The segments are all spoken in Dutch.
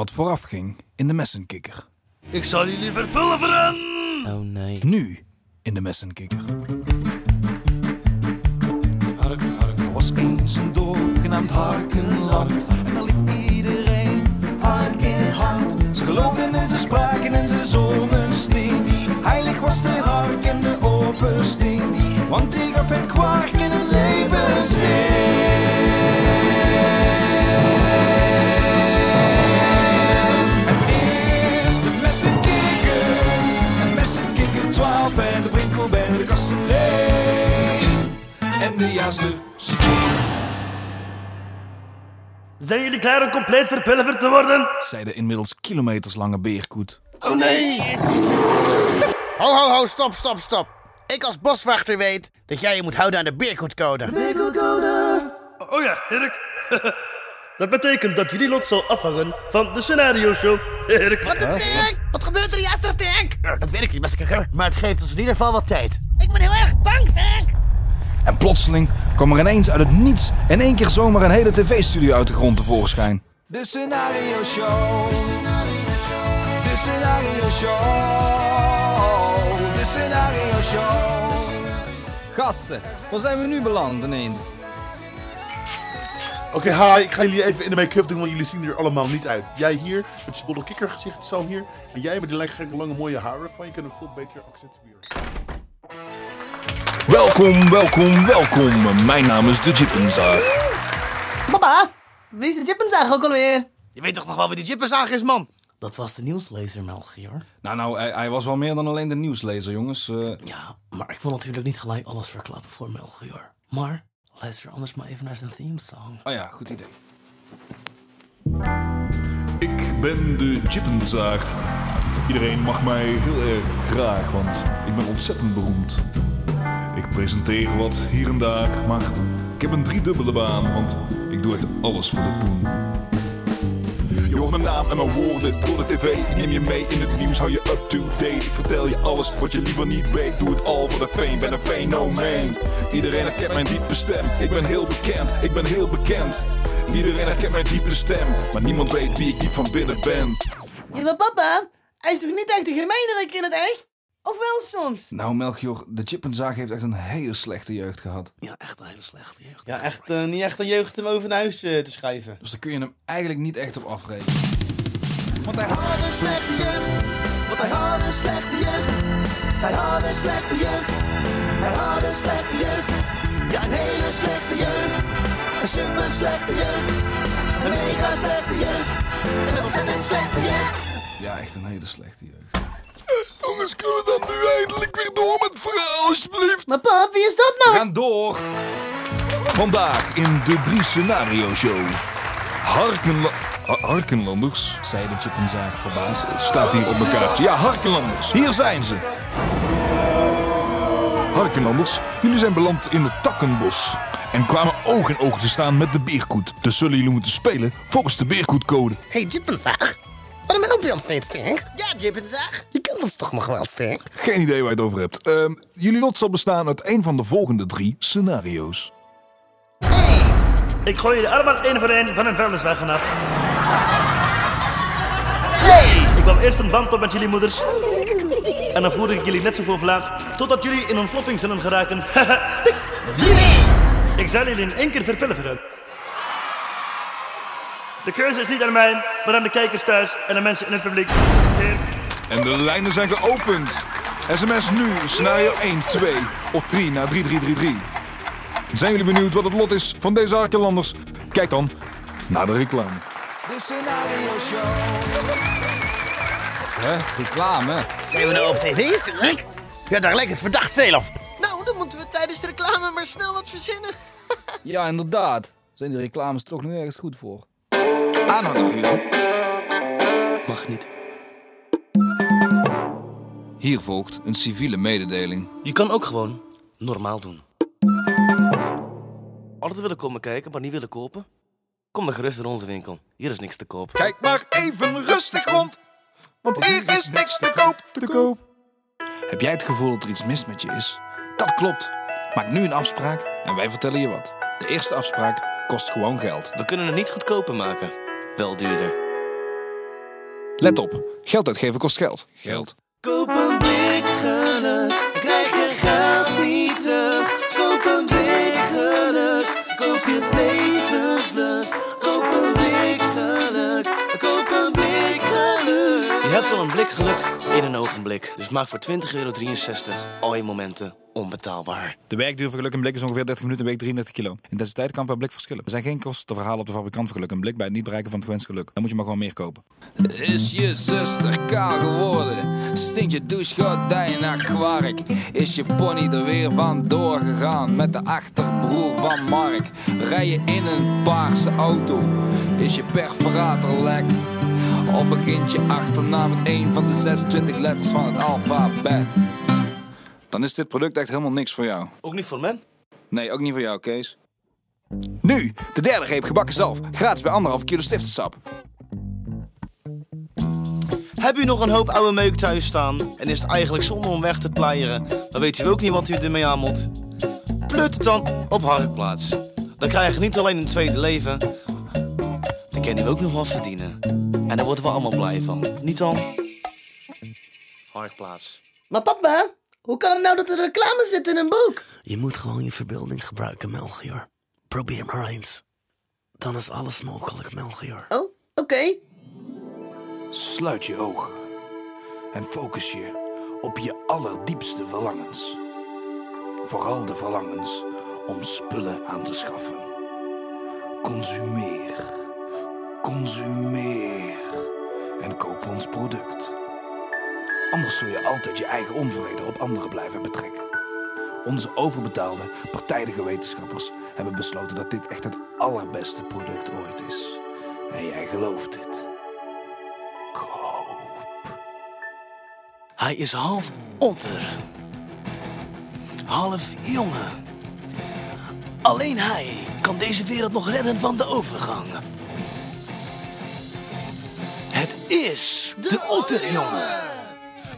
Wat vooraf ging in de messenkikker. Ik zal jullie verpulveren! Oh nee. Nu in de messenkikker. Er was eens een dorp genaamd Harkenland. En daar liep iedereen hand in hand. Ze geloofden en ze spraken en ze zongen sting. Heilig was de hark en de opersting. Want die gaf hen kwark De juiste Zijn jullie klaar om compleet verpulverd te worden? zei de inmiddels kilometerslange beerkoet. Oh nee! Ho, ho, ho, stop, stop, stop. Ik als boswachter weet dat jij je moet houden aan de beerkoetcode. Oh ja, Erik. Dat betekent dat jullie lot zal afhangen van de scenario show. Erik. Wat een tank! Wat gebeurt er juist er tank? Dat weet ik niet. Maar het geeft ons in ieder geval wat tijd. Ik ben heel erg bang, Stank. En plotseling kwam er ineens uit het niets in één keer zomaar een hele tv-studio uit de grond tevoorschijn. De scenario show. De scenario show. De scenario show. Gasten, waar zijn we nu beland ineens? Oké, ha, ik ga jullie even in de make-up doen, want jullie zien er allemaal niet uit. Jij hier met je bolle kikkergezicht zo hier. En jij met die lekker lange mooie haren van je kunnen veel beter accentueren. Welkom, welkom, welkom. Mijn naam is de Jippenzaag. Papa, wie is de jippenzaag ook alweer? Je weet toch nog wel wie de jippenzaag is, man? Dat was de nieuwslezer, Melchior. Nou, nou, hij, hij was wel meer dan alleen de nieuwslezer, jongens. Eh, Ja, maar ik wil natuurlijk niet gelijk alles verklappen voor Melchior. Maar luister anders maar even naar zijn theme song. oh ja, goed idee. Ik ben de Chippenzaag. Iedereen mag mij heel erg graag, want ik ben ontzettend beroemd. Presenteer wat hier en daar, maar ik heb een driedubbele baan, want ik doe echt alles voor de poen. Je hoort mijn naam en mijn woorden door de tv. Ik neem je mee in het nieuws, hou je up-to-date. Ik vertel je alles wat je liever niet weet. Doe het al voor de fame, ben een fenomeen. Iedereen herkent mijn diepe stem. Ik ben heel bekend, ik ben heel bekend. Iedereen herkent mijn diepe stem, maar niemand weet wie ik diep van binnen ben. Ja, maar papa, hij is toch niet echt een gemeenerik in het echt? Of wel soms? Nou, Melchior, de Chippenzaag heeft echt een hele slechte jeugd gehad. Ja, echt een hele slechte jeugd. Ja, echt eh, niet echt een jeugd om over naar huis eh, te schrijven. Dus daar kun je hem eigenlijk niet echt op afrekenen. Want hij had een slechte jeugd. Want hij had een slechte jeugd. Hij had een slechte jeugd. Hij had een slechte jeugd. Ja, een hele slechte jeugd. Een super slechte jeugd. Een mega slechte jeugd. En dat was een slechte jeugd. Ja, echt een hele slechte jeugd. Jongens, kunnen we dan nu eindelijk weer door met het verhaal, alsjeblieft? Maar pap, wie is dat We nou? gaan door. Vandaag in de drie scenario show. Harkenla Ha- Harkenlanders? zei de Chippenzaag verbaasd. Het staat hier op mijn kaartje. Ja, Harkenlanders. Hier zijn ze. Harkenlanders, jullie zijn beland in het takkenbos. En kwamen oog in oog te staan met de beerkoet. Dus zullen jullie moeten spelen volgens de beerkoetcode. Hey, jippenzaag. Waarom help je ons steeds? Ja, jippenzaag. Kent ons toch nog wel, Stank? Geen idee waar je het over hebt. Ehm, jullie lot zal bestaan uit een van de volgende drie scenario's. Ik gooi jullie allemaal één voor één van een vuilniswagen af. Ik bouw eerst een band op met jullie moeders. En dan voer ik jullie net zoveel vlaat totdat jullie in ontploffing zullen geraken. Tik. Ik zal jullie in één keer verpulveren. De keuze is niet aan mij, maar aan de kijkers thuis en de mensen in het publiek. En de lijnen zijn geopend. SMS nu, scenario 1, 2 of 3 naar 3333. Zijn jullie benieuwd wat het lot is van deze Harkenlanders? Kijk dan naar de reclame. De scenario show. Hè? Reclame? Zijn we nou op tv? Ja, daar lijkt het verdacht veel op. Nou, dan moeten we tijdens de reclame maar snel wat verzinnen. Ja, inderdaad. Zijn die reclames toch nog ergens goed voor? Aanhanger. Mag niet. Hier volgt een civiele mededeling. Je kan ook gewoon normaal doen. Altijd willen komen kijken, maar niet willen kopen? Kom dan gerust in onze winkel. Hier is niks te koop. Kijk maar even rustig rond, want hier is niks te koop. Te koop. Heb jij het gevoel dat er iets mis met je is? Dat klopt. Maak nu een afspraak en wij vertellen je wat. De eerste afspraak kost gewoon geld. We kunnen het niet goedkoper maken. Wel duurder. Let op, geld uitgeven kost geld. Geld. Koop een blik geluk, krijg je geld niet terug. Koop een blik geluk, koop je levenslust. Koop een blik geluk, koop een blik geluk. Je hebt al een blik geluk in een ogenblik. Dus maak voor 20,63 euro al je momenten onbetaalbaar. De werkduur voor geluk een blik is ongeveer 30 minuten en weegt 33 kilo. Intensiteit kan per blik verschillen. Er zijn geen kosten te verhalen op de fabrikant voor geluk. Een blik bij het niet bereiken van het gewenst geluk. Dan moet je maar gewoon meer kopen. Is je zuster kaal geworden? Stinkt je douchegordijn naar kwark? Is je pony er weer van doorgegaan met de achterbroer van Mark? Rij je in een paarse auto? Is je perforator lek? Of begint je achternaam met een van de 26 letters van het alfabet? Dan is dit product echt helemaal niks voor jou. Ook niet voor men? Nee, ook niet voor jou, Kees. Nu, de derde reep gebakken zalf. Gratis bij anderhalf kilo stiftensap. Heb u nog een hoop oude meuk thuis staan en is het eigenlijk zonde om weg te pleieren, dan weet u ook niet wat u ermee aan moet? Pleurt het dan op Harkplaats. Dan krijg je niet alleen een tweede leven, dan kan u ook nog wat verdienen. En daar worden we allemaal blij van. Niet dan? Harkplaats. Maar papa, hoe kan het nou dat er reclame zit in een boek? Je moet gewoon je verbeelding gebruiken, Melchior. Probeer maar eens. Dan is alles mogelijk, Melchior. Oh, oké. Sluit je ogen en focus je op je allerdiepste verlangens. Vooral de verlangens om spullen aan te schaffen. Consumeer, consumeer en koop ons product. Anders zul je altijd je eigen onvrede op anderen blijven betrekken. Onze overbetaalde, partijdige wetenschappers hebben besloten dat dit echt het allerbeste product ooit is. En jij gelooft dit. Hij is half otter. Half jongen. Alleen hij kan deze wereld nog redden van de overgang. Het is de, otterjongen.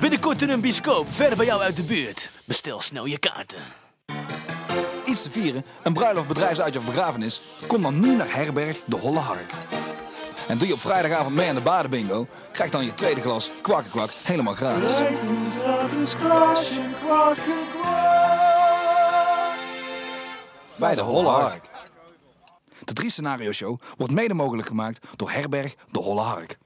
Binnenkort in een bioscoop, ver bij jou uit de buurt. Bestel snel je kaarten. Iets te vieren, een bruiloft, bedrijfsuitje of begrafenis? Kom dan nu naar Herberg de Holle Hark. En doe je op vrijdagavond mee aan de badenbingo? Krijg dan je tweede glas kwakkenkwak helemaal gratis. Bij de Holle Hark. De drie scenario show wordt mede mogelijk gemaakt door Herberg de Holle Hark.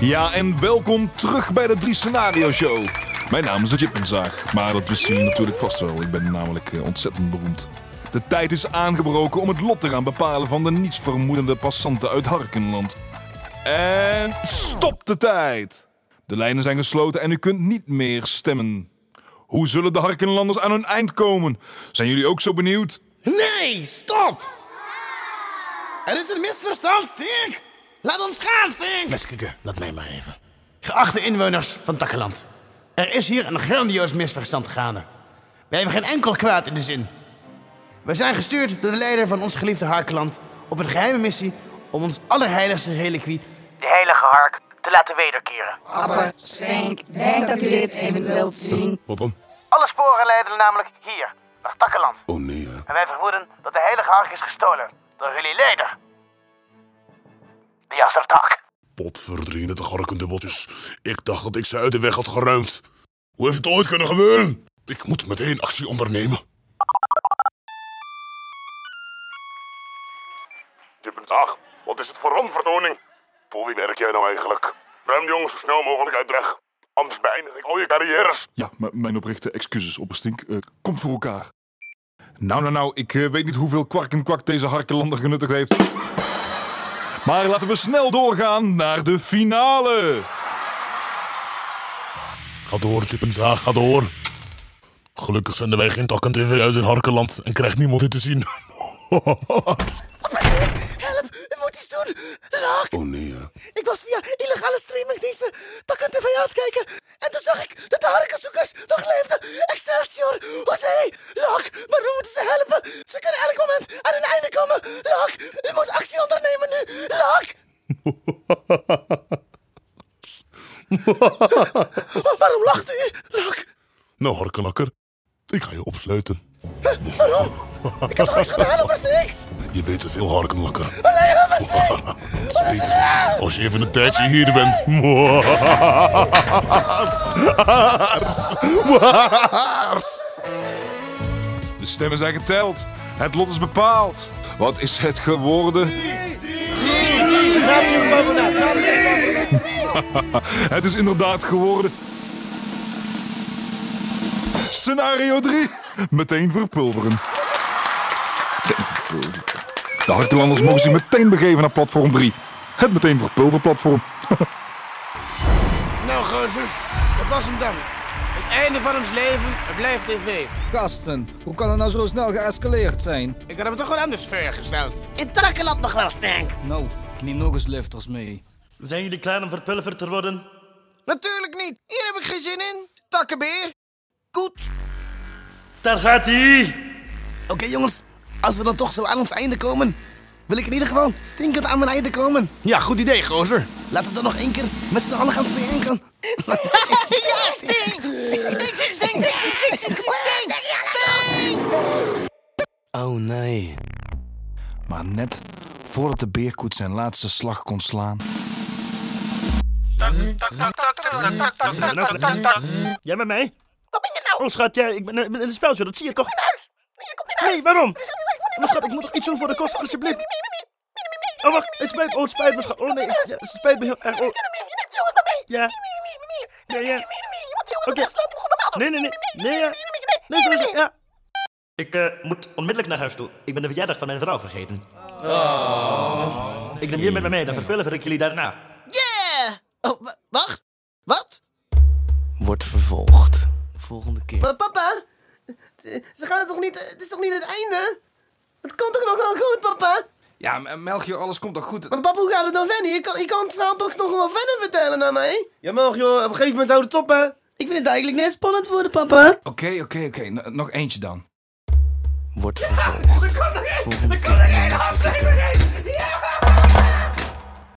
Ja, en welkom terug bij de Drie Scenario Show. Mijn naam is de Jippenzaag, maar dat wisten jullie natuurlijk vast wel. Ik ben namelijk eh, ontzettend beroemd. De tijd is aangebroken om het lot te gaan bepalen van de nietsvermoedende passanten uit Harkenland. En stop de tijd! De lijnen zijn gesloten en u kunt niet meer stemmen. Hoe zullen de Harkenlanders aan hun eind komen? Zijn jullie ook zo benieuwd? Nee, stop! Er is een misverstand, Stink! Laat ons gaan, Stink! Meskikker, laat mij maar even. Geachte inwoners van Takkeland. Er is hier een grandioos misverstand gaande. Wij hebben geen enkel kwaad in de zin. We zijn gestuurd door de leider van ons geliefde Harkland op een geheime missie om ons allerheiligste reliquie, de heilige Hark, te laten wederkeren. Papa, Stink, denk dat u dit even wilt zien. Wat dan? Alle sporen leiden namelijk hier, naar Takkeland. Oh nee, hè. En wij vermoeden dat de heilige Hark is gestolen door jullie leider. De Jastertak. Potverdrien, de garkendubbeltjes. Ik dacht dat ik ze uit de weg had geruimd. Hoe heeft het ooit kunnen gebeuren? Ik moet meteen actie ondernemen. Ach, wat is het voor randvertoning? Voor wie werk jij nou eigenlijk? Ruim de jongens zo snel mogelijk uit de weg. Anders beëindig ik al je carrières. Ja, m- mijn oprechte excuses, opperstink. Eh komt voor elkaar. Nou, nou, nou, ik eh, weet niet hoeveel kwark en kwak deze Harkelander genuttigd heeft. Maar laten we snel doorgaan naar de finale. Ga door, Chippenzaag, ga door. Gelukkig zenden wij geen takken tv uit in Harkeland en krijgt niemand dit te zien. Help, moet iets doen. Raak. Oh nee. Ik was via illegale streamingdiensten Takken TV aan het kijken. En toen zag ik harkenzoekers nog leefden. Excelsior, José, Lak, maar we moeten ze helpen. Ze kunnen elk moment aan hun einde komen. Lak, u moet actie ondernemen nu. Lak. Waarom lacht u, Lak? Nou, Harkelakker, Ik ga je opsluiten. Waarom? Ik heb toch niks gedaan op niks? Je weet het heel hard en lekker. Alleen dat was niks. Beter als je even een tijdje hier bent. De stemmen zijn geteld. Het lot is bepaald. Wat is het geworden? het is inderdaad geworden. Scenario 3. Meteen verpulveren. Meteen verpulveren. De Harkelanders mogen zich meteen begeven naar platform 3. Het meteen verpulverplatform. Nou, gozers, dat was hem dan. Het einde van ons leven, het blijft tv. Gasten, hoe kan het nou zo snel geëscaleerd zijn? Ik had hem toch wel anders voorgesteld. In Takkeland nog wel stank. Nou, ik neem nog eens lifters mee. Zijn jullie klaar om verpulverd te worden? Natuurlijk niet. Hier heb ik geen zin in. Takkenbeer. Goed. Daar gaat hij! Oké jongens, als we dan toch zo aan ons einde komen, wil ik in ieder geval stinkend aan mijn einde komen. Ja, goed idee, gozer. Laten we dan nog één keer met z'n allen gaan stinken. ja, stink! Stink, stink, stink, stink, stink, Oh nee. Maar net voordat de beerkoet zijn laatste slag kon slaan... Jij met mij? Oh schat, jij, ik ben, ik ben in het speltje, dat zie je toch? Nee, waarom? Maar schat, ik moet toch iets doen voor de kosten, alsjeblieft. Oh, wacht, het spijt me, oh, het spijt me, schat. Oh nee, ja, het spijt me heel erg. Oh. Ja. Ja, ja. Oké. Nee, nee, nee. Nee, ja. Nee, zo is het, ja. Ik eh, moet onmiddellijk naar huis toe. Ik ben de verjaardag van mijn vrouw vergeten. Ik neem je met me mee, dan verpulver ik jullie daarna. Yeah! Oh, wa- wacht. Wat? Wordt vervolgd. Volgende keer. Maar papa, ze gaan het toch niet, het is toch niet het einde? Het komt toch nog wel goed, papa? Ja, Melchior, alles komt toch goed? Maar papa, hoe gaat het dan verder? Je kan, je kan het verhaal toch nog wel verder vertellen naar mij? Ja, Melchior, op een gegeven moment houdt het op, hè? Ik vind het eigenlijk net spannend worden, papa. Oké, oké, oké. Nog eentje dan. Wordt vervolgd. Volgende